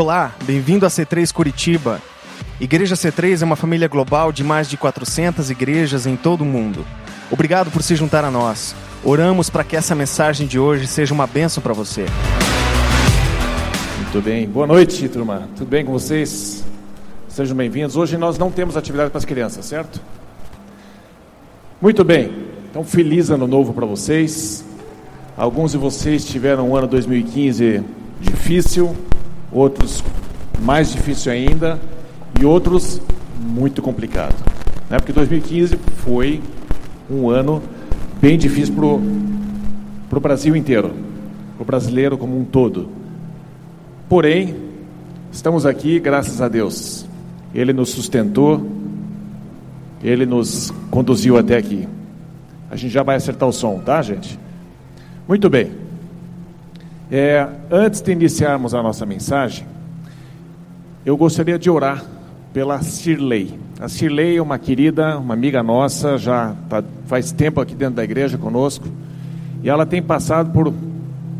Olá, bem-vindo a C3 Curitiba. Igreja C3 é uma família global de mais de 400 igrejas em todo o mundo. Obrigado por se juntar a nós. Oramos para que essa mensagem de hoje seja uma bênção para você. Muito bem. Boa noite, turma. Tudo bem com vocês? Sejam bem-vindos. Hoje nós não temos atividade para as crianças, certo? Muito bem. Então, feliz ano novo para vocês. Alguns de vocês tiveram um ano 2015 difícil, outros mais difícil ainda e outros muito complicado. Né? Porque 2015 foi um ano bem difícil para o Brasil inteiro, para o brasileiro como um todo. Porém, estamos aqui graças a Deus. Ele nos sustentou, ele nos conduziu até aqui. A gente já vai acertar o som, tá, gente? Muito bem. É, antes de iniciarmos a nossa mensagem, eu gostaria de orar pela Cirlei. A Cirlei é uma querida, uma amiga nossa, já tá, faz tempo aqui dentro da igreja conosco, e ela tem passado por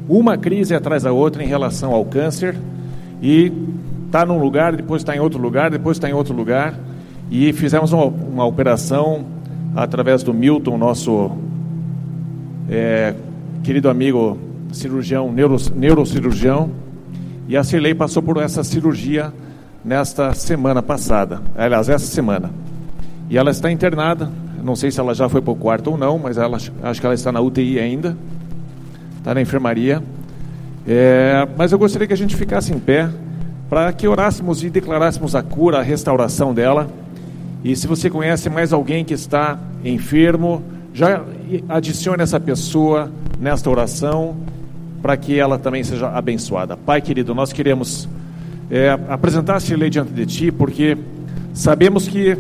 uma crise atrás da outra em relação ao câncer, e está num lugar, depois está em outro lugar, depois está em outro lugar, e fizemos uma, uma operação através do Milton, nosso é, querido amigo cirurgião, neuro, neurocirurgião, e a Cirlei passou por essa cirurgia nesta semana passada, aliás, essa semana. E ela está internada, não sei se ela já foi para o quarto ou não, mas ela, acho que ela está na UTI ainda, está na enfermaria. É, mas eu gostaria que a gente ficasse em pé para que orássemos e declarássemos a cura, a restauração dela. E se você conhece mais alguém que está enfermo, já adicione essa pessoa nesta oração para que ela também seja abençoada. Pai querido, nós queremos é, apresentar essa lei diante de Ti, porque sabemos que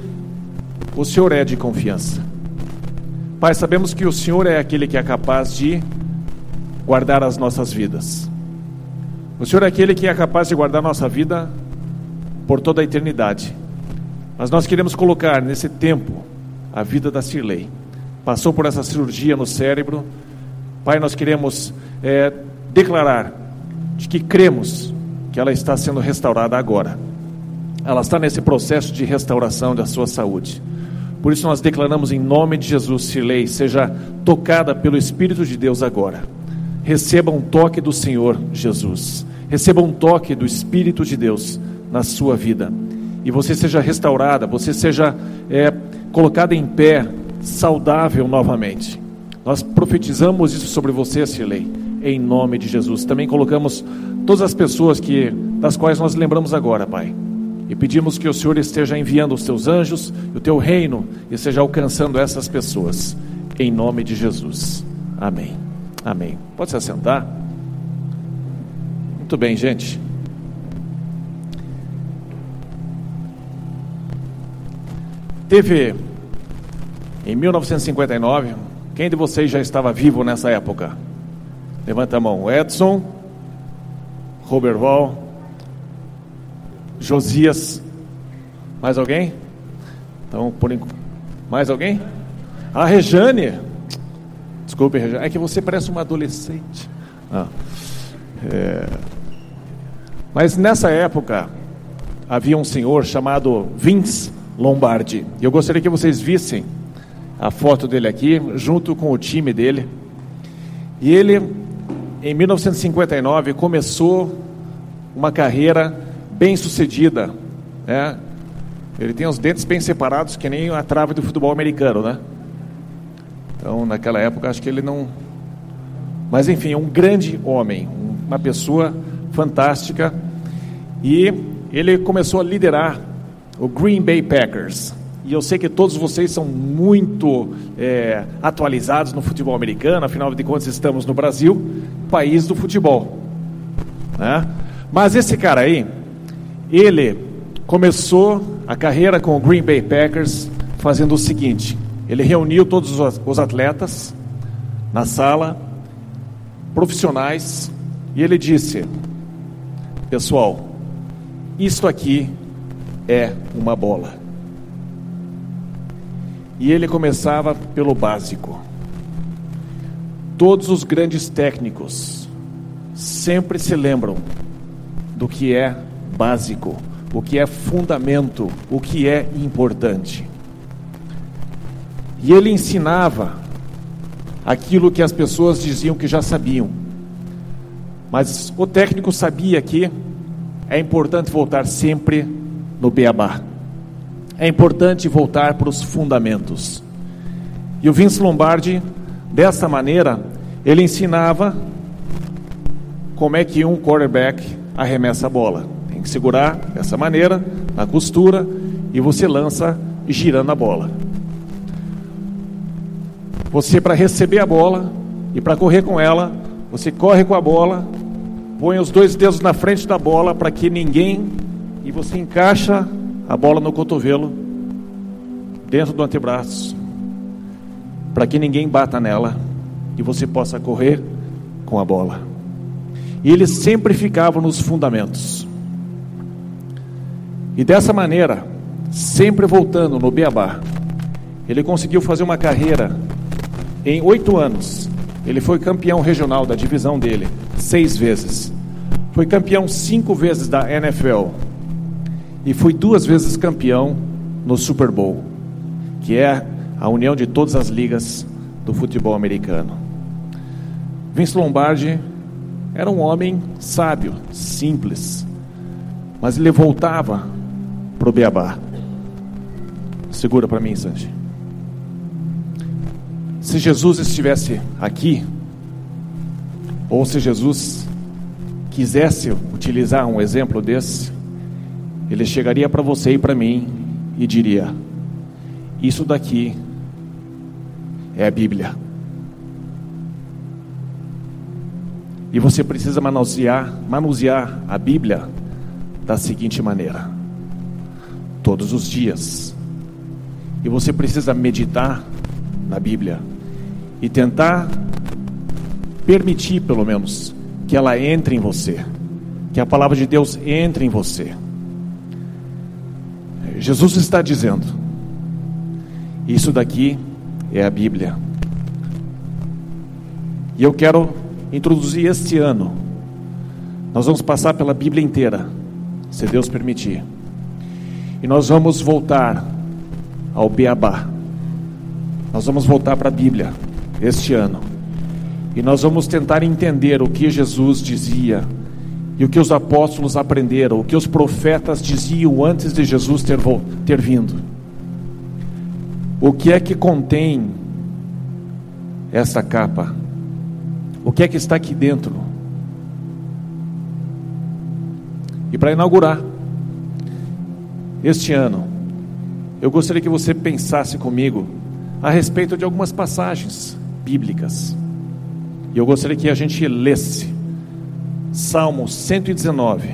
o Senhor é de confiança. Pai, sabemos que o Senhor é aquele que é capaz de guardar as nossas vidas. O Senhor é aquele que é capaz de guardar nossa vida por toda a eternidade. Mas nós queremos colocar nesse tempo a vida da Cirlei. Passou por essa cirurgia no cérebro. Pai, nós queremos é, declarar de que cremos que ela está sendo restaurada agora. Ela está nesse processo de restauração da sua saúde. Por isso nós declaramos em nome de Jesus, Cirlei, seja tocada pelo Espírito de Deus agora. Receba um toque do Senhor Jesus. Receba um toque do Espírito de Deus na sua vida. E você seja restaurada, você seja é, colocada em pé, saudável novamente. Nós profetizamos isso sobre você, Cirlei em nome de Jesus. Também colocamos todas as pessoas que das quais nós lembramos agora, Pai. E pedimos que o Senhor esteja enviando os teus anjos o teu reino esteja alcançando essas pessoas. Em nome de Jesus. Amém. Amém. Pode se assentar? Muito bem, gente. Teve em 1959, quem de vocês já estava vivo nessa época? Levanta a mão. Edson, Roberval, Josias. Mais alguém? Então, por enquanto. Mais alguém? A Rejane. Desculpe, Rejane. É que você parece uma adolescente. Ah. É... Mas nessa época, havia um senhor chamado Vince Lombardi. Eu gostaria que vocês vissem a foto dele aqui, junto com o time dele. E ele em 1959 começou uma carreira bem sucedida. Né? Ele tem os dentes bem separados, que nem a trave do futebol americano, né? Então, naquela época, acho que ele não. Mas, enfim, é um grande homem, uma pessoa fantástica. E ele começou a liderar o Green Bay Packers. E eu sei que todos vocês são muito é, atualizados no futebol americano, afinal de contas estamos no Brasil, país do futebol. Né? Mas esse cara aí, ele começou a carreira com o Green Bay Packers fazendo o seguinte: ele reuniu todos os atletas na sala, profissionais, e ele disse: Pessoal, isto aqui é uma bola. E ele começava pelo básico. Todos os grandes técnicos sempre se lembram do que é básico, o que é fundamento, o que é importante. E ele ensinava aquilo que as pessoas diziam que já sabiam. Mas o técnico sabia que é importante voltar sempre no beabá. É importante voltar para os fundamentos. E o Vince Lombardi, dessa maneira, ele ensinava como é que um quarterback arremessa a bola. Tem que segurar dessa maneira, na costura, e você lança girando a bola. Você, para receber a bola e para correr com ela, você corre com a bola, põe os dois dedos na frente da bola para que ninguém. E você encaixa a bola no cotovelo, dentro do antebraço, para que ninguém bata nela e você possa correr com a bola. E ele sempre ficava nos fundamentos. E dessa maneira, sempre voltando no beabá, ele conseguiu fazer uma carreira em oito anos. Ele foi campeão regional da divisão dele, seis vezes. Foi campeão cinco vezes da NFL. E foi duas vezes campeão no Super Bowl, que é a união de todas as ligas do futebol americano. Vince Lombardi era um homem sábio, simples, mas ele voltava para o Beabá. Segura para mim, Sanji. Se Jesus estivesse aqui, ou se Jesus quisesse utilizar um exemplo desse, ele chegaria para você e para mim e diria: Isso daqui é a Bíblia. E você precisa manusear, manusear a Bíblia da seguinte maneira: todos os dias. E você precisa meditar na Bíblia e tentar permitir, pelo menos, que ela entre em você, que a palavra de Deus entre em você. Jesus está dizendo: isso daqui é a Bíblia. E eu quero introduzir este ano. Nós vamos passar pela Bíblia inteira, se Deus permitir. E nós vamos voltar ao Beabá. Nós vamos voltar para a Bíblia este ano. E nós vamos tentar entender o que Jesus dizia e o que os apóstolos aprenderam, o que os profetas diziam antes de Jesus ter, ter vindo. O que é que contém essa capa? O que é que está aqui dentro? E para inaugurar este ano, eu gostaria que você pensasse comigo a respeito de algumas passagens bíblicas. E eu gostaria que a gente lesse Salmo 119,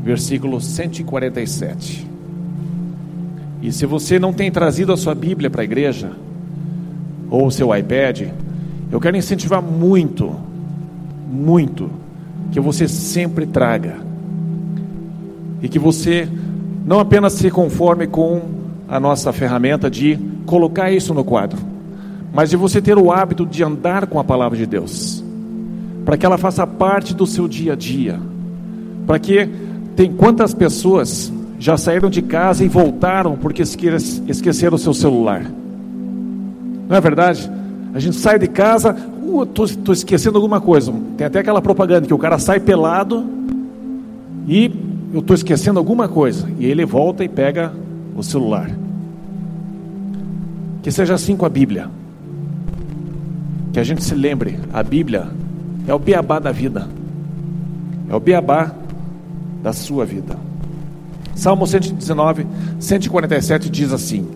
versículo 147. E se você não tem trazido a sua Bíblia para a igreja, ou o seu iPad, eu quero incentivar muito, muito, que você sempre traga. E que você não apenas se conforme com a nossa ferramenta de colocar isso no quadro, mas de você ter o hábito de andar com a palavra de Deus, para que ela faça parte do seu dia a dia, para que tem quantas pessoas já saíram de casa e voltaram porque esqueceram o seu celular? Não é verdade? A gente sai de casa, uh, tô, tô esquecendo alguma coisa. Tem até aquela propaganda que o cara sai pelado e eu estou esquecendo alguma coisa. E ele volta e pega o celular. Que seja assim com a Bíblia. Que a gente se lembre, a Bíblia é o beabá da vida. É o beabá da sua vida. Salmo 119, 147 diz assim: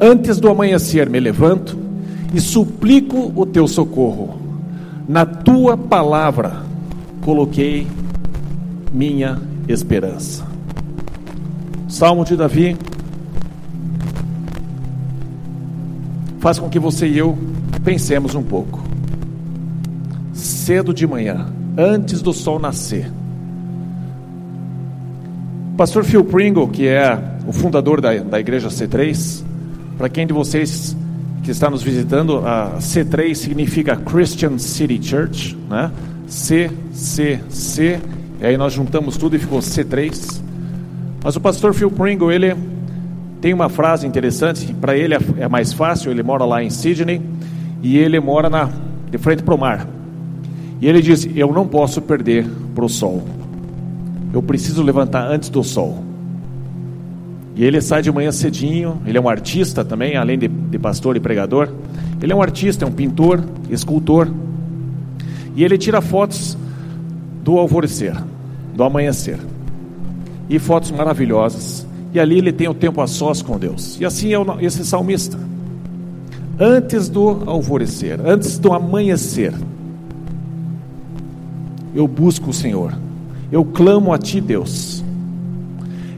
Antes do amanhecer me levanto e suplico o teu socorro. Na tua palavra coloquei minha esperança. Salmo de Davi faz com que você e eu pensemos um pouco. Cedo de manhã, antes do sol nascer. O pastor Phil Pringle, que é o fundador da, da igreja C3, para quem de vocês que está nos visitando, a C3 significa Christian City Church, né? C, C, C, e aí nós juntamos tudo e ficou C3. Mas o pastor Phil Pringle, ele tem uma frase interessante, para ele é mais fácil, ele mora lá em Sydney e ele mora na, de frente para o mar. E ele diz: Eu não posso perder para o sol, eu preciso levantar antes do sol. E ele sai de manhã cedinho, ele é um artista também, além de, de pastor e pregador. Ele é um artista, é um pintor, escultor. E ele tira fotos do alvorecer, do amanhecer. E fotos maravilhosas. E ali ele tem o tempo a sós com Deus. E assim é esse salmista. Antes do alvorecer, antes do amanhecer, eu busco o Senhor. Eu clamo a Ti, Deus.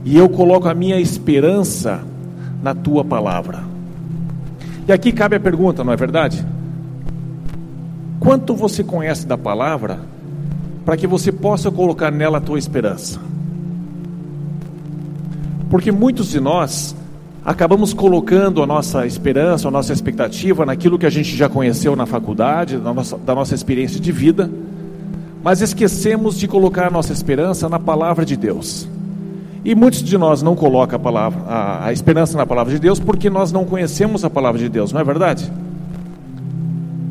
E eu coloco a minha esperança na Tua palavra. E aqui cabe a pergunta, não é verdade? Quanto você conhece da palavra para que você possa colocar nela a tua esperança? Porque muitos de nós acabamos colocando a nossa esperança, a nossa expectativa naquilo que a gente já conheceu na faculdade, da nossa, da nossa experiência de vida, mas esquecemos de colocar a nossa esperança na palavra de Deus. E muitos de nós não colocam a, palavra, a, a esperança na palavra de Deus porque nós não conhecemos a palavra de Deus, não é verdade?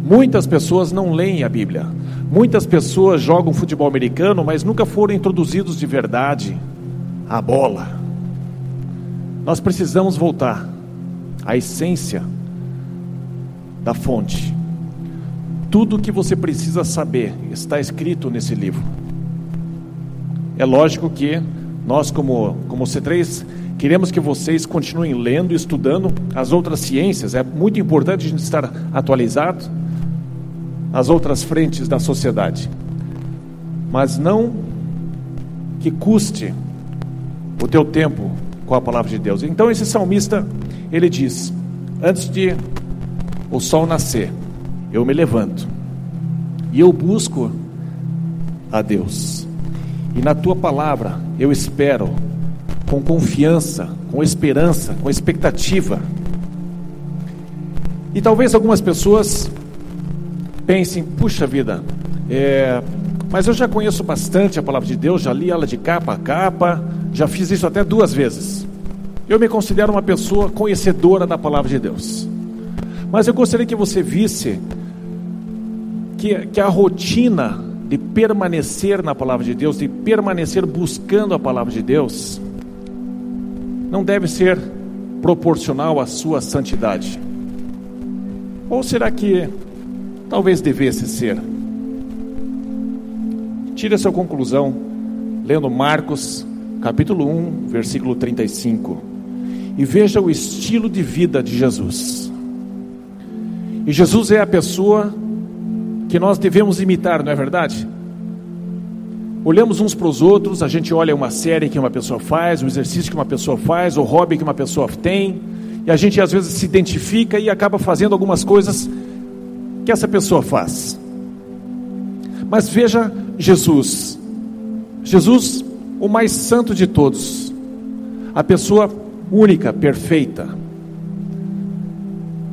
Muitas pessoas não leem a Bíblia. Muitas pessoas jogam futebol americano, mas nunca foram introduzidos de verdade à bola. Nós precisamos voltar à essência da fonte. Tudo o que você precisa saber está escrito nesse livro. É lógico que nós, como, como C3, queremos que vocês continuem lendo estudando as outras ciências. É muito importante a gente estar atualizado as outras frentes da sociedade, mas não que custe o teu tempo com a palavra de Deus. Então esse salmista, ele diz: antes de o sol nascer, eu me levanto e eu busco a Deus. E na tua palavra eu espero com confiança, com esperança, com expectativa. E talvez algumas pessoas pensem, puxa vida, é, mas eu já conheço bastante a palavra de Deus, já li ela de capa a capa, já fiz isso até duas vezes. Eu me considero uma pessoa conhecedora da palavra de Deus. Mas eu gostaria que você visse que, que a rotina de permanecer na palavra de Deus, de permanecer buscando a palavra de Deus, não deve ser proporcional à sua santidade. Ou será que Talvez devesse ser. Tire a sua conclusão lendo Marcos, capítulo 1, versículo 35. E veja o estilo de vida de Jesus. E Jesus é a pessoa que nós devemos imitar, não é verdade? Olhamos uns para os outros, a gente olha uma série que uma pessoa faz, um exercício que uma pessoa faz, o hobby que uma pessoa tem, e a gente às vezes se identifica e acaba fazendo algumas coisas que essa pessoa faz. Mas veja Jesus, Jesus, o mais santo de todos, a pessoa única, perfeita.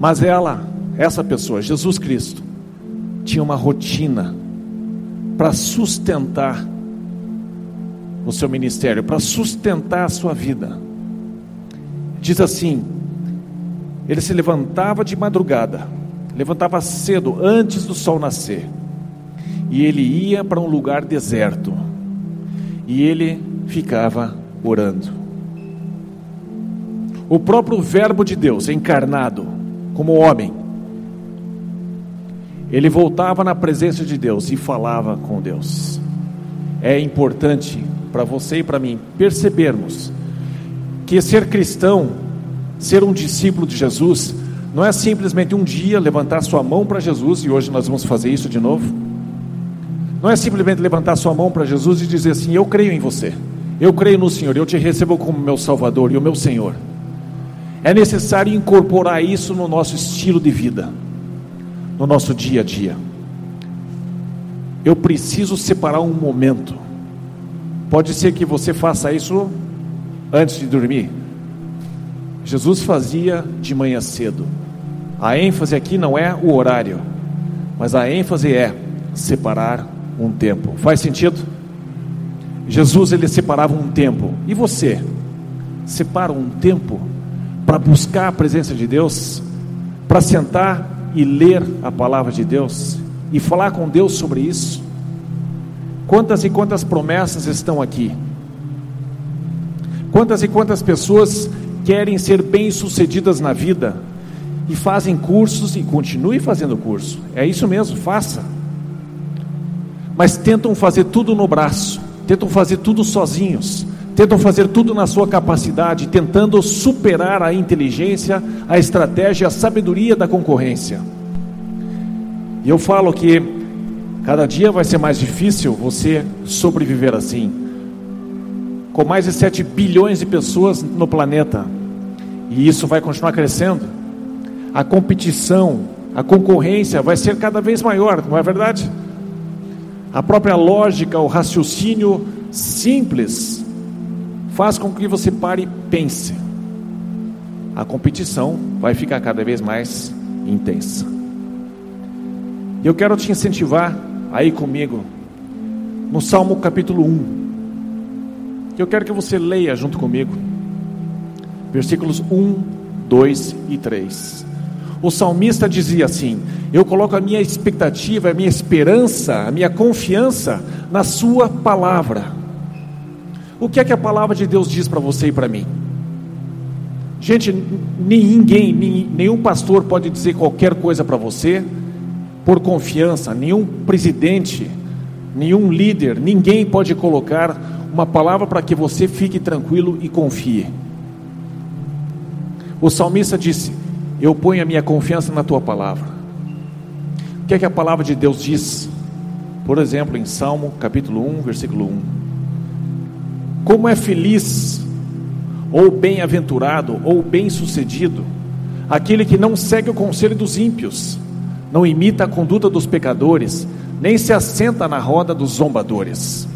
Mas ela, essa pessoa, Jesus Cristo, tinha uma rotina para sustentar o seu ministério, para sustentar a sua vida. Diz assim: ele se levantava de madrugada, levantava cedo, antes do sol nascer, e ele ia para um lugar deserto, e ele ficava orando. O próprio Verbo de Deus, encarnado como homem, ele voltava na presença de Deus e falava com Deus. É importante para você e para mim percebermos que ser cristão, ser um discípulo de Jesus, não é simplesmente um dia levantar sua mão para Jesus, e hoje nós vamos fazer isso de novo. Não é simplesmente levantar sua mão para Jesus e dizer assim: Eu creio em você, eu creio no Senhor, eu te recebo como meu Salvador e o meu Senhor. É necessário incorporar isso no nosso estilo de vida, no nosso dia a dia. Eu preciso separar um momento. Pode ser que você faça isso antes de dormir. Jesus fazia de manhã cedo. A ênfase aqui não é o horário, mas a ênfase é separar um tempo. Faz sentido? Jesus ele separava um tempo. E você? separa um tempo para buscar a presença de Deus, para sentar e ler a palavra de Deus e falar com Deus sobre isso? Quantas e quantas promessas estão aqui? Quantas e quantas pessoas querem ser bem-sucedidas na vida e fazem cursos e continuem fazendo curso? É isso mesmo, faça. Mas tentam fazer tudo no braço, tentam fazer tudo sozinhos, tentam fazer tudo na sua capacidade, tentando superar a inteligência, a estratégia, a sabedoria da concorrência. E eu falo que cada dia vai ser mais difícil você sobreviver assim. Com mais de 7 bilhões de pessoas no planeta, e isso vai continuar crescendo. A competição, a concorrência vai ser cada vez maior, não é verdade? A própria lógica, o raciocínio simples faz com que você pare e pense. A competição vai ficar cada vez mais intensa. Eu quero te incentivar aí comigo no Salmo capítulo 1. Eu quero que você leia junto comigo. Versículos 1, 2 e 3. O salmista dizia assim: Eu coloco a minha expectativa, a minha esperança, a minha confiança na Sua palavra. O que é que a palavra de Deus diz para você e para mim? Gente, ninguém, nenhum pastor pode dizer qualquer coisa para você por confiança, nenhum presidente, nenhum líder, ninguém pode colocar uma palavra para que você fique tranquilo e confie. O salmista disse: Eu ponho a minha confiança na tua palavra. O que é que a palavra de Deus diz? Por exemplo, em Salmo capítulo 1, versículo 1. Como é feliz, ou bem-aventurado, ou bem-sucedido, aquele que não segue o conselho dos ímpios não imita a conduta dos pecadores, nem se assenta na roda dos zombadores.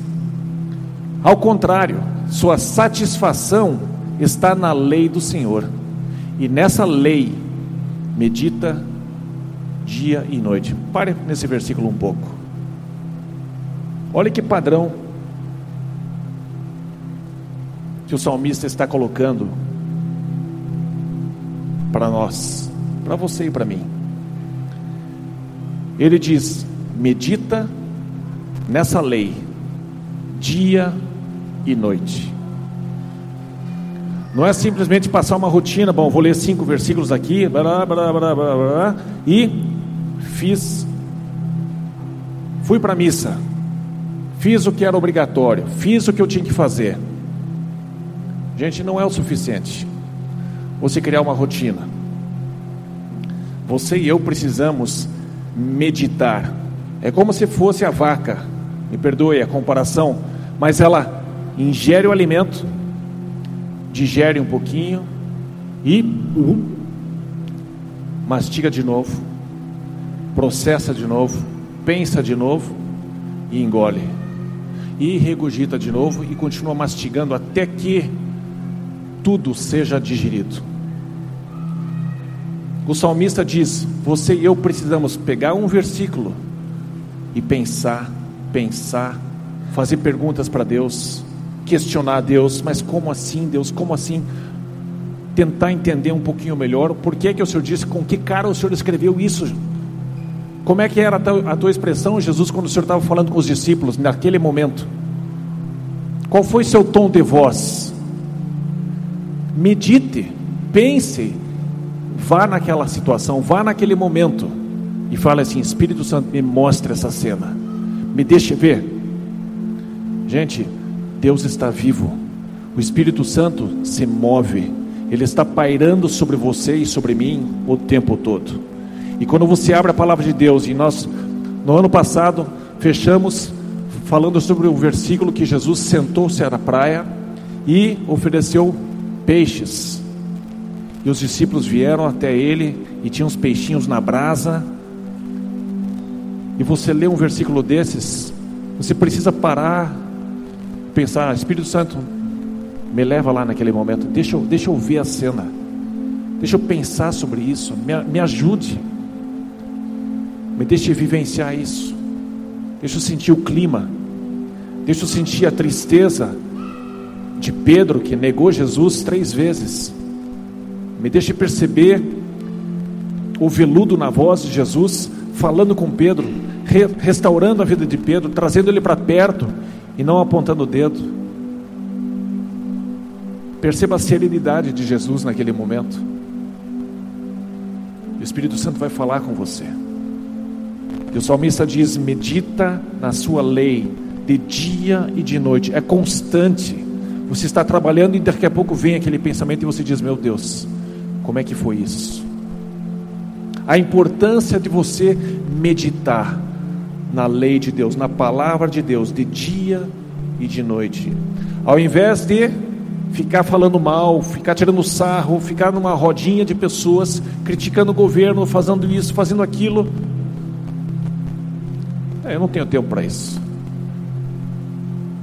Ao contrário, sua satisfação está na lei do Senhor, e nessa lei medita dia e noite. Pare nesse versículo um pouco. Olha que padrão que o salmista está colocando para nós, para você e para mim. Ele diz: medita nessa lei, dia e noite. Não é simplesmente passar uma rotina, bom, vou ler cinco versículos aqui, blá, blá, blá, blá, e fiz, fui para a missa, fiz o que era obrigatório, fiz o que eu tinha que fazer. Gente, não é o suficiente você criar uma rotina. Você e eu precisamos meditar. É como se fosse a vaca, me perdoe a comparação, mas ela ingere o alimento, digere um pouquinho e uh, mastiga de novo, processa de novo, pensa de novo e engole. E regurgita de novo e continua mastigando até que tudo seja digerido. O salmista diz: Você e eu precisamos pegar um versículo e pensar, pensar, fazer perguntas para Deus, questionar Deus, mas como assim, Deus, como assim? Tentar entender um pouquinho melhor por que, que o Senhor disse, com que cara o Senhor escreveu isso. Como é que era a tua expressão, Jesus, quando o Senhor estava falando com os discípulos naquele momento? Qual foi seu tom de voz? Medite, pense, Vá naquela situação, vá naquele momento e fale assim: Espírito Santo, me mostre essa cena, me deixe ver. Gente, Deus está vivo, o Espírito Santo se move, ele está pairando sobre você e sobre mim o tempo todo. E quando você abre a palavra de Deus, e nós, no ano passado, fechamos falando sobre o versículo que Jesus sentou-se à praia e ofereceu peixes. E os discípulos vieram até ele e tinham uns peixinhos na brasa. E você lê um versículo desses, você precisa parar, pensar: ah, Espírito Santo, me leva lá naquele momento, deixa eu, deixa eu ver a cena, deixa eu pensar sobre isso, me, me ajude, me deixe vivenciar isso, deixa eu sentir o clima, deixa eu sentir a tristeza de Pedro que negou Jesus três vezes. Me deixe perceber o veludo na voz de Jesus, falando com Pedro, re restaurando a vida de Pedro, trazendo ele para perto e não apontando o dedo. Perceba a serenidade de Jesus naquele momento. O Espírito Santo vai falar com você. E o salmista diz: medita na sua lei, de dia e de noite, é constante. Você está trabalhando e daqui a pouco vem aquele pensamento e você diz: Meu Deus, como é que foi isso? A importância de você meditar na lei de Deus, na palavra de Deus, de dia e de noite, ao invés de ficar falando mal, ficar tirando sarro, ficar numa rodinha de pessoas criticando o governo, fazendo isso, fazendo aquilo. É, eu não tenho tempo para isso.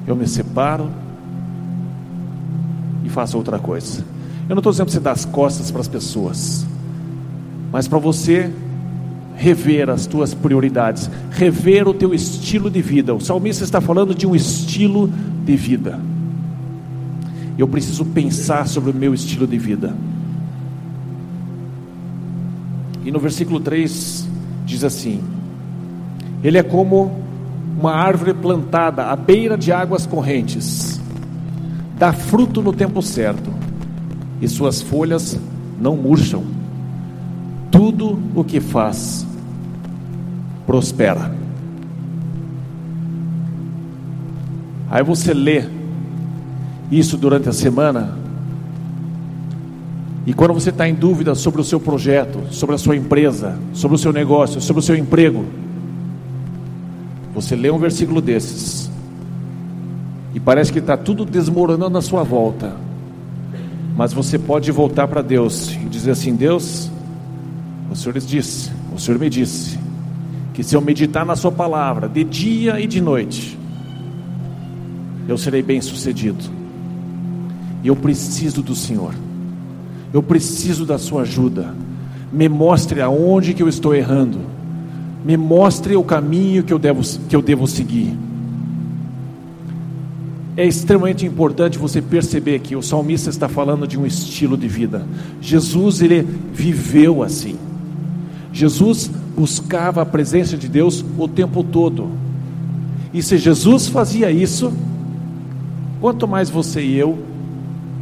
Eu me separo faço outra coisa. Eu não estou dizendo para você dar as costas para as pessoas, mas para você rever as tuas prioridades, rever o teu estilo de vida. O salmista está falando de um estilo de vida. Eu preciso pensar sobre o meu estilo de vida. E no versículo 3 diz assim: Ele é como uma árvore plantada à beira de águas correntes, dá fruto no tempo certo, e suas folhas não murcham. Tudo o que faz prospera. Aí você lê isso durante a semana, e quando você está em dúvida sobre o seu projeto, sobre a sua empresa, sobre o seu negócio, sobre o seu emprego, você lê um versículo desses, e parece que está tudo desmoronando à sua volta, mas você pode voltar para Deus e dizer assim: Deus, o Senhor disse, o Senhor me disse, que se eu meditar na Sua palavra, de dia e de noite, eu serei bem sucedido. E eu preciso do Senhor, eu preciso da Sua ajuda. Me mostre aonde que eu estou errando, me mostre o caminho que eu devo, que eu devo seguir. É extremamente importante você perceber que o salmista está falando de um estilo de vida. Jesus ele viveu assim. Jesus buscava a presença de Deus o tempo todo. E se Jesus fazia isso, quanto mais você e eu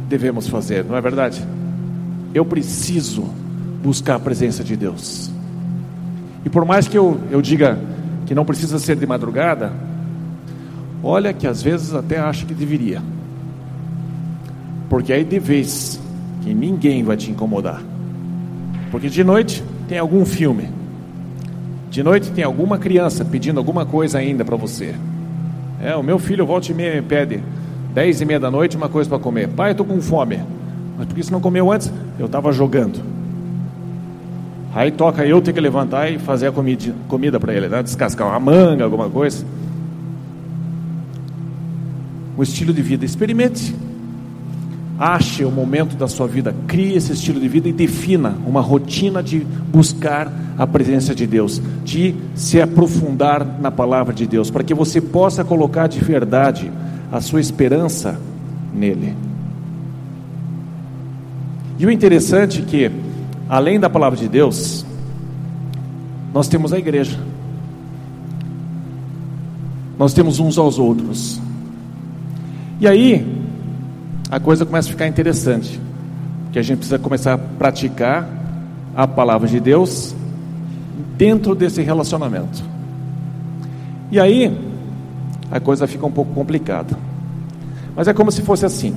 devemos fazer, não é verdade? Eu preciso buscar a presença de Deus. E por mais que eu, eu diga que não precisa ser de madrugada, olha que às vezes até acho que deveria. Porque aí de vez que ninguém vai te incomodar. Porque de noite tem algum filme. De noite tem alguma criança pedindo alguma coisa ainda para você. É, o meu filho volta e meia me pede dez e meia da noite uma coisa para comer. Pai, eu estou com fome. Mas por que você não comeu antes? Eu estava jogando. Aí toca eu ter que levantar e fazer a comida, comida para ele, né? descascar uma manga, alguma coisa. O estilo de vida, experimente. Ache o momento da sua vida, crie esse estilo de vida e defina uma rotina de buscar a presença de Deus, de se aprofundar na palavra de Deus, para que você possa colocar de verdade a sua esperança nele. E o interessante é que, além da palavra de Deus, nós temos a igreja, nós temos uns aos outros. E aí, a coisa começa a ficar interessante, que a gente precisa começar a praticar a palavra de Deus dentro desse relacionamento. E aí a coisa fica um pouco complicada. Mas é como se fosse assim.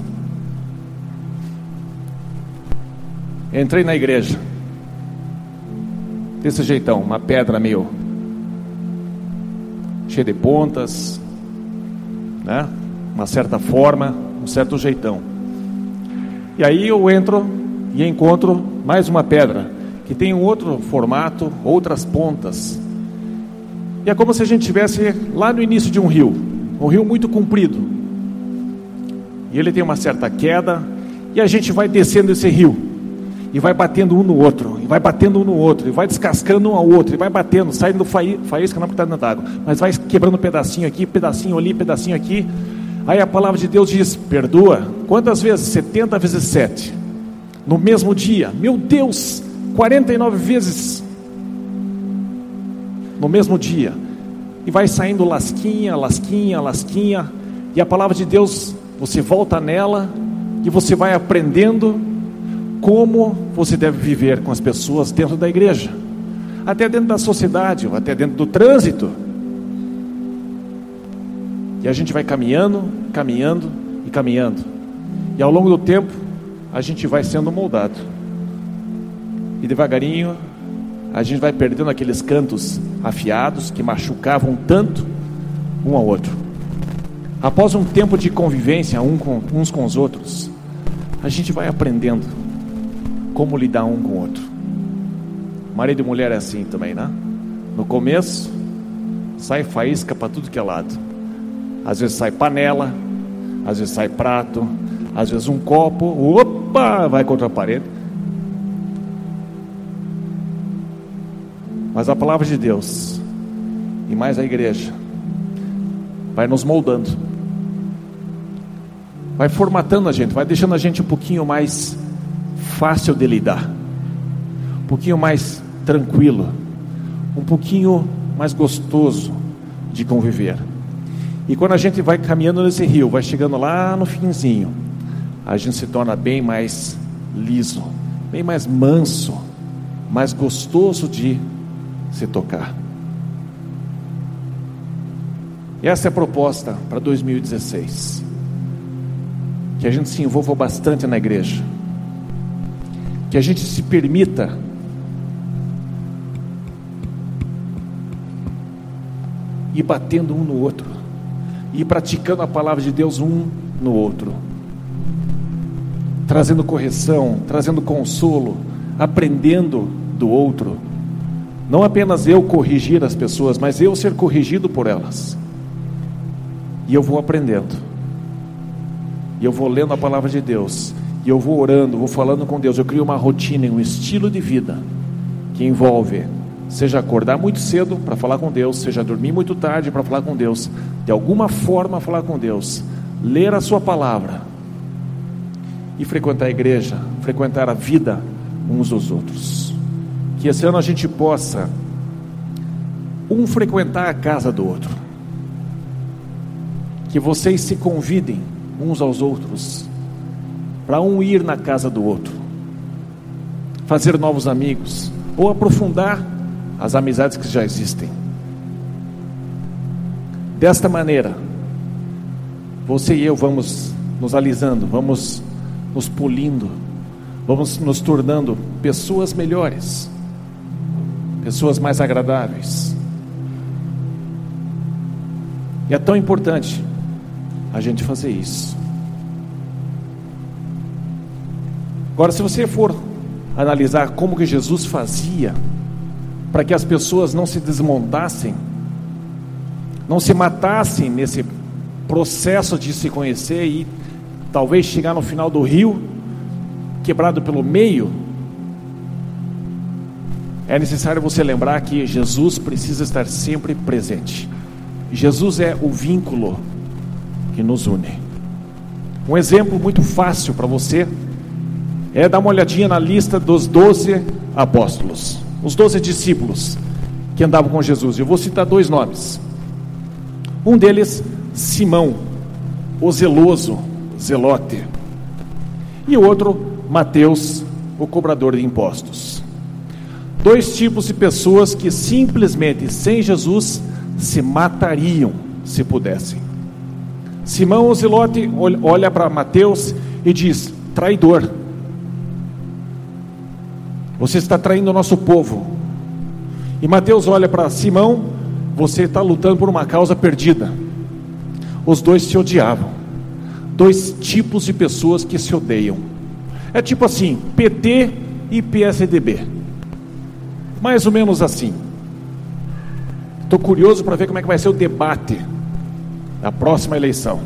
Entrei na igreja. Desse jeitão, uma pedra meio cheia de pontas, né? Uma certa forma, um certo jeitão. E aí eu entro e encontro mais uma pedra que tem um outro formato, outras pontas. E é como se a gente estivesse lá no início de um rio, um rio muito comprido. E ele tem uma certa queda, e a gente vai descendo esse rio, e vai batendo um no outro, e vai batendo um no outro, e vai descascando um ao outro, e vai batendo, saindo faísca, não porque está dentro d'água, mas vai quebrando um pedacinho aqui, pedacinho ali, pedacinho aqui, Aí a palavra de Deus diz: perdoa. Quantas vezes? 70 vezes 7. No mesmo dia. Meu Deus, 49 vezes. No mesmo dia. E vai saindo lasquinha, lasquinha, lasquinha. E a palavra de Deus, você volta nela e você vai aprendendo como você deve viver com as pessoas dentro da igreja, até dentro da sociedade, até dentro do trânsito. E a gente vai caminhando, caminhando e caminhando. E ao longo do tempo, a gente vai sendo moldado. E devagarinho, a gente vai perdendo aqueles cantos afiados que machucavam tanto um ao outro. Após um tempo de convivência um com, uns com os outros, a gente vai aprendendo como lidar um com o outro. Marido e mulher é assim também, né? No começo, sai faísca para tudo que é lado. Às vezes sai panela, às vezes sai prato, às vezes um copo, opa, vai contra a parede. Mas a palavra de Deus, e mais a igreja, vai nos moldando, vai formatando a gente, vai deixando a gente um pouquinho mais fácil de lidar, um pouquinho mais tranquilo, um pouquinho mais gostoso de conviver. E quando a gente vai caminhando nesse rio, vai chegando lá no finzinho, a gente se torna bem mais liso, bem mais manso, mais gostoso de se tocar. Essa é a proposta para 2016. Que a gente se envolva bastante na igreja. Que a gente se permita ir batendo um no outro e praticando a palavra de Deus um no outro, trazendo correção, trazendo consolo, aprendendo do outro. Não apenas eu corrigir as pessoas, mas eu ser corrigido por elas. E eu vou aprendendo. E eu vou lendo a palavra de Deus. E eu vou orando, vou falando com Deus. Eu crio uma rotina, um estilo de vida que envolve seja acordar muito cedo para falar com Deus, seja dormir muito tarde para falar com Deus, de alguma forma falar com Deus, ler a Sua palavra e frequentar a igreja, frequentar a vida uns dos outros. Que esse ano a gente possa um frequentar a casa do outro, que vocês se convidem uns aos outros para um ir na casa do outro, fazer novos amigos ou aprofundar as amizades que já existem. Desta maneira, você e eu vamos nos alisando, vamos nos polindo, vamos nos tornando pessoas melhores, pessoas mais agradáveis. E é tão importante a gente fazer isso. Agora, se você for analisar como que Jesus fazia para que as pessoas não se desmontassem, não se matassem nesse processo de se conhecer e talvez chegar no final do rio, quebrado pelo meio. É necessário você lembrar que Jesus precisa estar sempre presente. Jesus é o vínculo que nos une. Um exemplo muito fácil para você é dar uma olhadinha na lista dos doze apóstolos os doze discípulos que andavam com Jesus. Eu vou citar dois nomes. Um deles, Simão, o zeloso, zelote. E o outro, Mateus, o cobrador de impostos. Dois tipos de pessoas que simplesmente, sem Jesus, se matariam se pudessem. Simão, o zelote, olha para Mateus e diz: traidor você está traindo o nosso povo. E Mateus olha para Simão, você está lutando por uma causa perdida. Os dois se odiavam. Dois tipos de pessoas que se odeiam. É tipo assim, PT e PSDB. Mais ou menos assim. Estou curioso para ver como é que vai ser o debate da próxima eleição.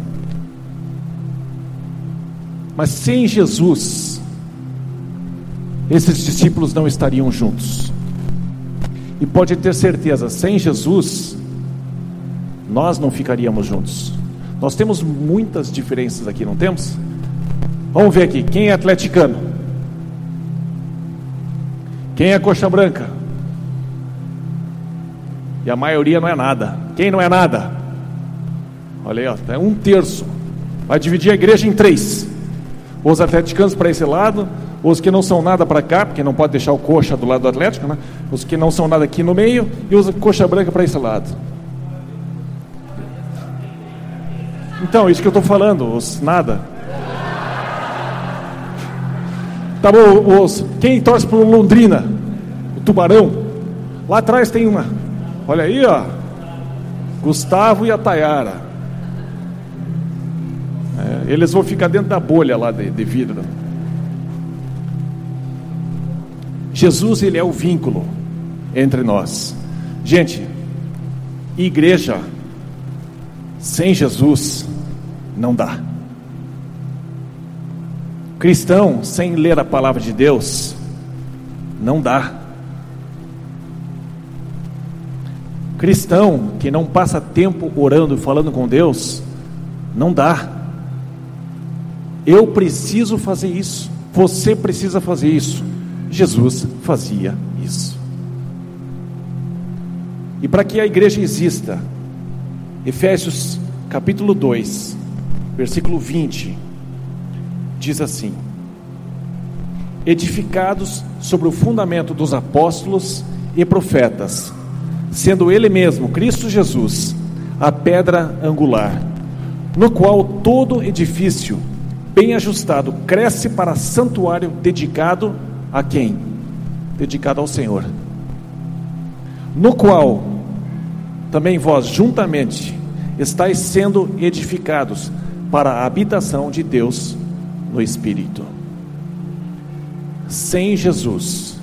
Mas sem Jesus, esses discípulos não estariam juntos. E pode ter certeza, sem Jesus, nós não ficaríamos juntos. Nós temos muitas diferenças aqui, não temos? Vamos ver aqui, quem é atleticano? Quem é coxa branca? E a maioria não é nada. Quem não é nada? Olha aí, ó, é um terço. Vai dividir a igreja em três: os atleticanos para esse lado, os que não são nada para cá, porque não pode deixar o coxa do lado do Atlético, né? Os que não são nada aqui no meio e os coxa branca para esse lado. Então, isso que eu estou falando, os nada. Tá bom, os, quem torce para Londrina? O Tubarão. Lá atrás tem uma. Olha aí, ó. Gustavo e a Tayara. É, eles vão ficar dentro da bolha lá de, de vidro. Jesus, ele é o vínculo entre nós. Gente, igreja sem Jesus não dá. Cristão sem ler a palavra de Deus não dá. Cristão que não passa tempo orando e falando com Deus, não dá. Eu preciso fazer isso. Você precisa fazer isso. Jesus fazia isso. E para que a igreja exista, Efésios capítulo 2, versículo 20, diz assim: Edificados sobre o fundamento dos apóstolos e profetas, sendo Ele mesmo, Cristo Jesus, a pedra angular, no qual todo edifício bem ajustado cresce para santuário dedicado a quem? Dedicado ao Senhor. No qual também vós juntamente estáis sendo edificados para a habitação de Deus no Espírito. Sem Jesus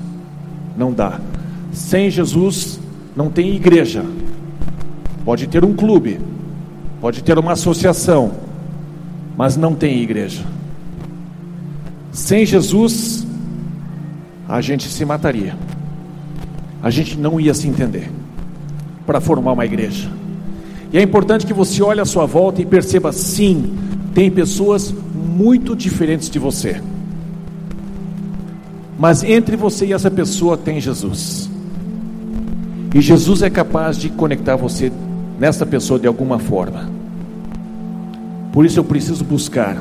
não dá. Sem Jesus não tem igreja. Pode ter um clube, pode ter uma associação, mas não tem igreja. Sem Jesus, a gente se mataria. A gente não ia se entender para formar uma igreja. E é importante que você olhe à sua volta e perceba: sim, tem pessoas muito diferentes de você. Mas entre você e essa pessoa tem Jesus. E Jesus é capaz de conectar você nessa pessoa de alguma forma. Por isso eu preciso buscar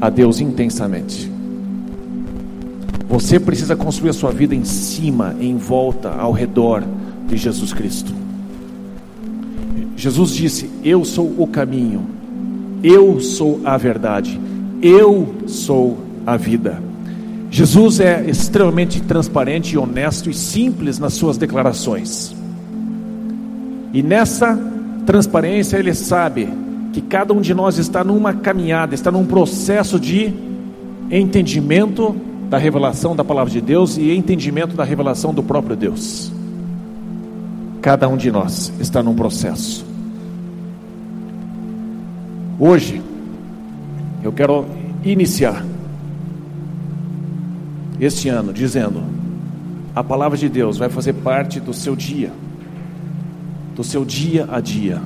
a Deus intensamente. Você precisa construir a sua vida em cima, em volta, ao redor de Jesus Cristo. Jesus disse: Eu sou o caminho, eu sou a verdade, eu sou a vida. Jesus é extremamente transparente honesto e simples nas suas declarações. E nessa transparência ele sabe que cada um de nós está numa caminhada, está num processo de entendimento da revelação da palavra de Deus e entendimento da revelação do próprio Deus. Cada um de nós está num processo. Hoje, eu quero iniciar este ano dizendo: a palavra de Deus vai fazer parte do seu dia, do seu dia a dia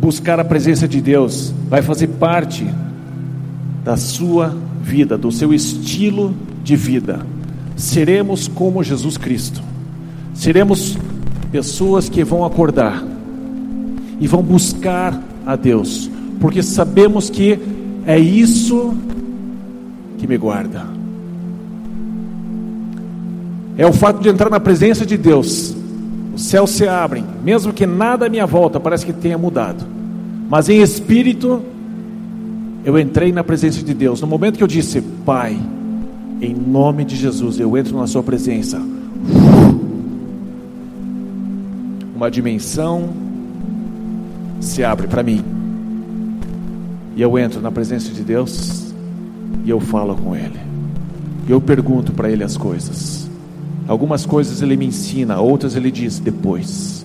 buscar a presença de Deus vai fazer parte da sua vida, do seu estilo de vida. Seremos como Jesus Cristo. Seremos pessoas que vão acordar e vão buscar a Deus, porque sabemos que é isso que me guarda. É o fato de entrar na presença de Deus os céus se abrem, mesmo que nada à minha volta parece que tenha mudado, mas em espírito eu entrei na presença de Deus. No momento que eu disse, Pai, em nome de Jesus, eu entro na Sua presença. Uma dimensão se abre para mim. E eu entro na presença de Deus e eu falo com Ele. E eu pergunto para Ele as coisas. Algumas coisas ele me ensina, outras ele diz depois.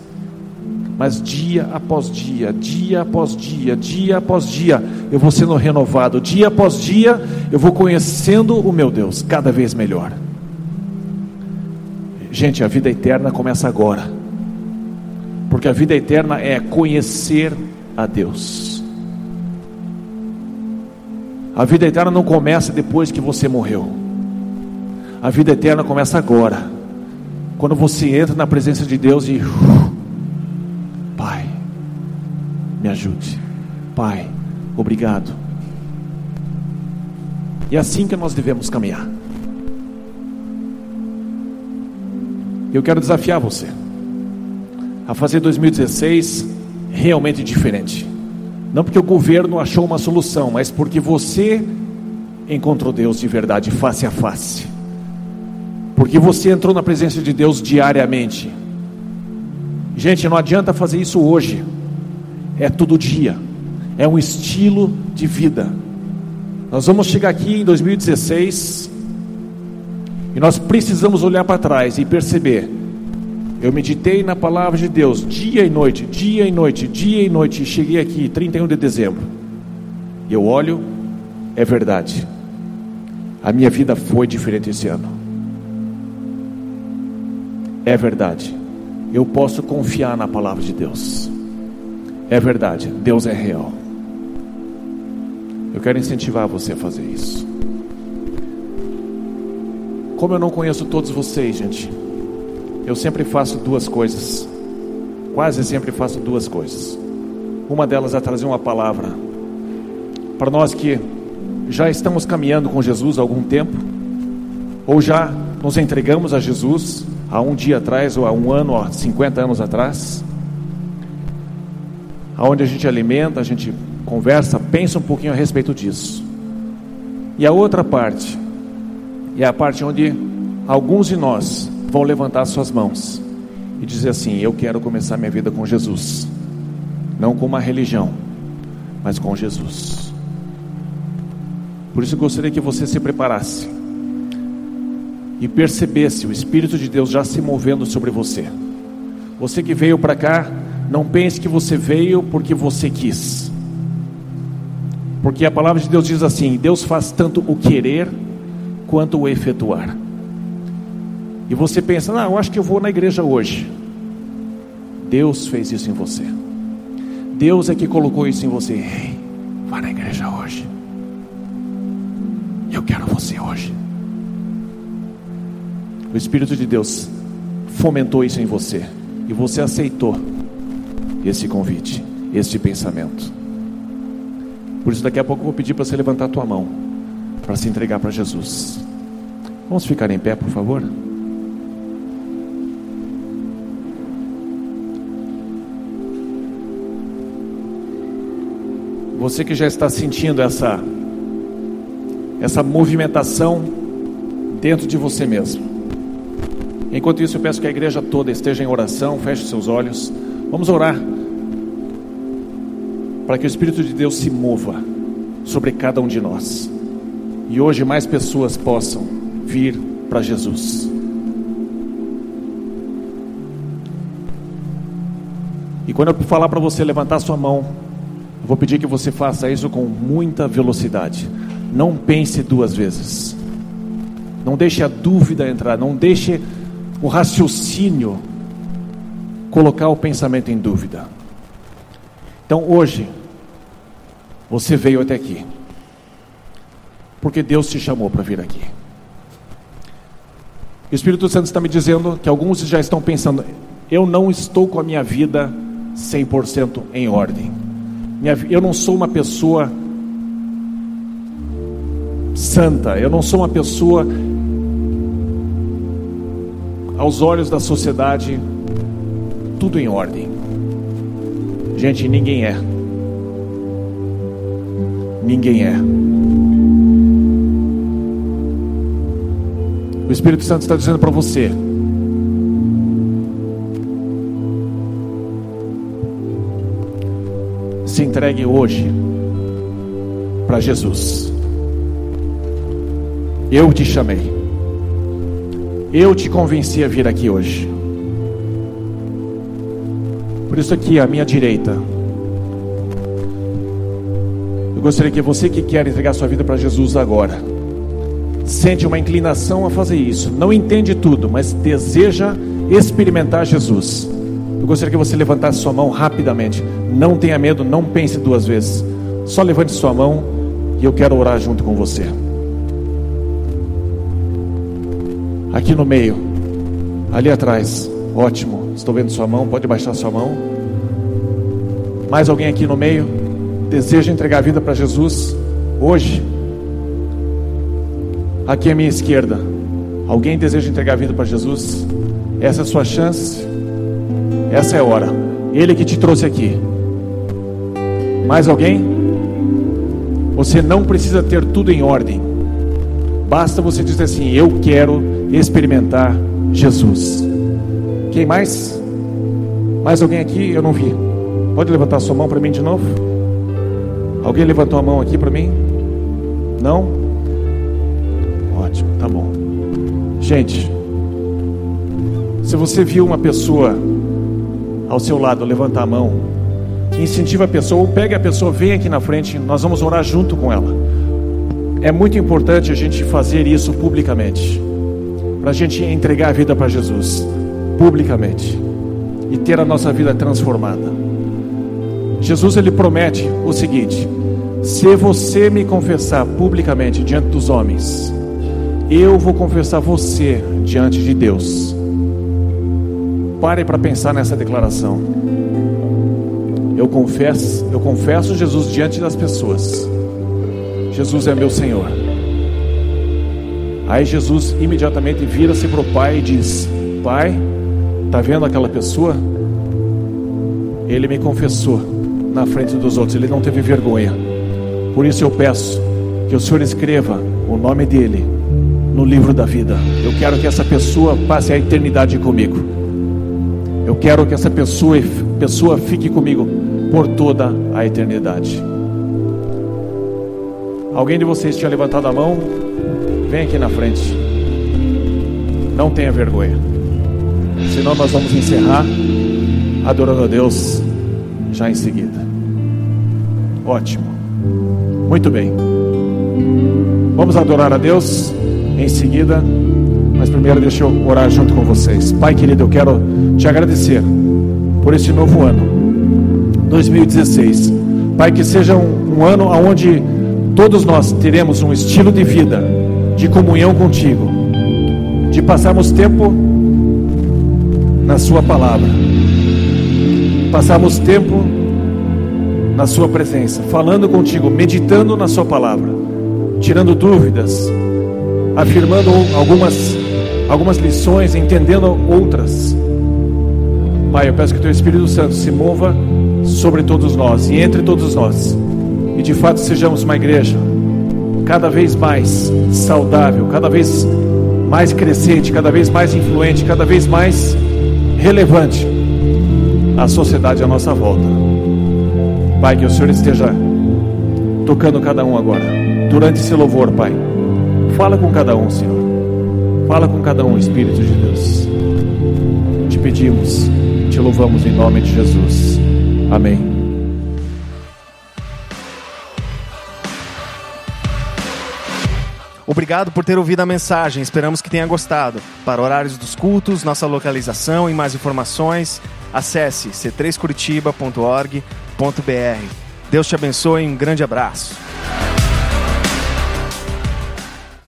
Mas dia após dia, dia após dia, dia após dia, eu vou sendo renovado. Dia após dia, eu vou conhecendo o meu Deus cada vez melhor. Gente, a vida eterna começa agora. Porque a vida eterna é conhecer a Deus. A vida eterna não começa depois que você morreu. A vida eterna começa agora. Quando você entra na presença de Deus e Pai, me ajude. Pai, obrigado. E é assim que nós devemos caminhar. Eu quero desafiar você a fazer 2016 realmente diferente. Não porque o governo achou uma solução, mas porque você encontrou Deus de verdade, face a face. Porque você entrou na presença de Deus diariamente. Gente, não adianta fazer isso hoje, é todo dia, é um estilo de vida. Nós vamos chegar aqui em 2016 e nós precisamos olhar para trás e perceber eu meditei na palavra de Deus dia e noite, dia e noite, dia e noite, e cheguei aqui, 31 de dezembro. E eu olho, é verdade. A minha vida foi diferente esse ano. É verdade. Eu posso confiar na palavra de Deus. É verdade, Deus é real. Eu quero incentivar você a fazer isso. Como eu não conheço todos vocês, gente, eu sempre faço duas coisas. Quase sempre faço duas coisas. Uma delas é trazer uma palavra para nós que já estamos caminhando com Jesus há algum tempo, ou já nos entregamos a Jesus há um dia atrás, ou há um ano, ou há 50 anos atrás, aonde a gente alimenta, a gente conversa, pensa um pouquinho a respeito disso. E a outra parte, é a parte onde alguns de nós vão levantar suas mãos e dizer assim: Eu quero começar minha vida com Jesus, não com uma religião, mas com Jesus. Por isso eu gostaria que você se preparasse e percebesse o Espírito de Deus já se movendo sobre você. Você que veio para cá, não pense que você veio porque você quis. Porque a palavra de Deus diz assim: Deus faz tanto o querer quanto o efetuar. E você pensa, não, eu acho que eu vou na igreja hoje. Deus fez isso em você. Deus é que colocou isso em você. Ei, vá na igreja hoje. Eu quero você hoje. O Espírito de Deus fomentou isso em você. E você aceitou esse convite, este pensamento. Por isso, daqui a pouco eu vou pedir para você levantar a tua mão, para se entregar para Jesus. Vamos ficar em pé, por favor? Você que já está sentindo essa essa movimentação dentro de você mesmo. Enquanto isso, eu peço que a igreja toda esteja em oração, feche seus olhos. Vamos orar para que o Espírito de Deus se mova sobre cada um de nós. E hoje mais pessoas possam vir para Jesus. E quando eu falar para você levantar sua mão, eu vou pedir que você faça isso com muita velocidade. Não pense duas vezes. Não deixe a dúvida entrar, não deixe o raciocínio colocar o pensamento em dúvida. Então hoje, você veio até aqui, porque Deus te chamou para vir aqui. O Espírito Santo está me dizendo que alguns já estão pensando: eu não estou com a minha vida 100% em ordem eu não sou uma pessoa santa, eu não sou uma pessoa, aos olhos da sociedade, tudo em ordem. Gente, ninguém é. Ninguém é. O Espírito Santo está dizendo para você: se entregue hoje para Jesus. Eu te chamei. Eu te convenci a vir aqui hoje. Por isso aqui à minha direita. Eu gostaria que você que quer entregar sua vida para Jesus agora, sente uma inclinação a fazer isso. Não entende tudo, mas deseja experimentar Jesus. Eu gostaria que você levantasse sua mão rapidamente. Não tenha medo, não pense duas vezes. Só levante sua mão e eu quero orar junto com você. Aqui no meio, ali atrás, ótimo. Estou vendo sua mão, pode baixar sua mão. Mais alguém aqui no meio? Deseja entregar a vida para Jesus hoje? Aqui à minha esquerda, alguém deseja entregar a vida para Jesus? Essa é a sua chance. Essa é a hora. Ele que te trouxe aqui. Mais alguém? Você não precisa ter tudo em ordem. Basta você dizer assim: Eu quero experimentar Jesus. Quem mais? Mais alguém aqui? Eu não vi. Pode levantar sua mão para mim de novo? Alguém levantou a mão aqui para mim? Não? Ótimo, tá bom. Gente, se você viu uma pessoa ao seu lado levantar a mão, incentiva a pessoa, ou pegue a pessoa, vem aqui na frente, nós vamos orar junto com ela. É muito importante a gente fazer isso publicamente, para a gente entregar a vida para Jesus, publicamente, e ter a nossa vida transformada. Jesus ele promete o seguinte: se você me confessar publicamente diante dos homens, eu vou confessar você diante de Deus. Pare para pensar nessa declaração. Eu confesso, eu confesso Jesus diante das pessoas. Jesus é meu Senhor. Aí Jesus imediatamente vira-se para o pai e diz: Pai, tá vendo aquela pessoa? Ele me confessou na frente dos outros, ele não teve vergonha. Por isso eu peço que o Senhor escreva o nome dele no livro da vida. Eu quero que essa pessoa passe a eternidade comigo. Eu quero que essa pessoa, pessoa fique comigo por toda a eternidade. Alguém de vocês tinha levantado a mão? Vem aqui na frente. Não tenha vergonha. Senão nós vamos encerrar adorando a Deus já em seguida. Ótimo. Muito bem. Vamos adorar a Deus em seguida. Mas primeiro deixa eu orar junto com vocês. Pai querido, eu quero te agradecer por esse novo ano. 2016. Pai, que seja um, um ano onde todos nós teremos um estilo de vida de comunhão contigo, de passarmos tempo na Sua palavra, passarmos tempo na Sua presença, falando contigo, meditando na Sua palavra, tirando dúvidas, afirmando algumas, algumas lições, entendendo outras. Pai, eu peço que o Teu Espírito Santo se mova sobre todos nós e entre todos nós, e de fato sejamos uma igreja cada vez mais saudável, cada vez mais crescente, cada vez mais influente, cada vez mais relevante à sociedade à nossa volta. Pai, que o Senhor esteja tocando cada um agora, durante esse louvor, Pai. Fala com cada um, Senhor. Fala com cada um, Espírito de Deus. Te pedimos, te louvamos em nome de Jesus. Amém. Obrigado por ter ouvido a mensagem, esperamos que tenha gostado. Para horários dos cultos, nossa localização e mais informações, acesse c3curitiba.org.br. Deus te abençoe e um grande abraço.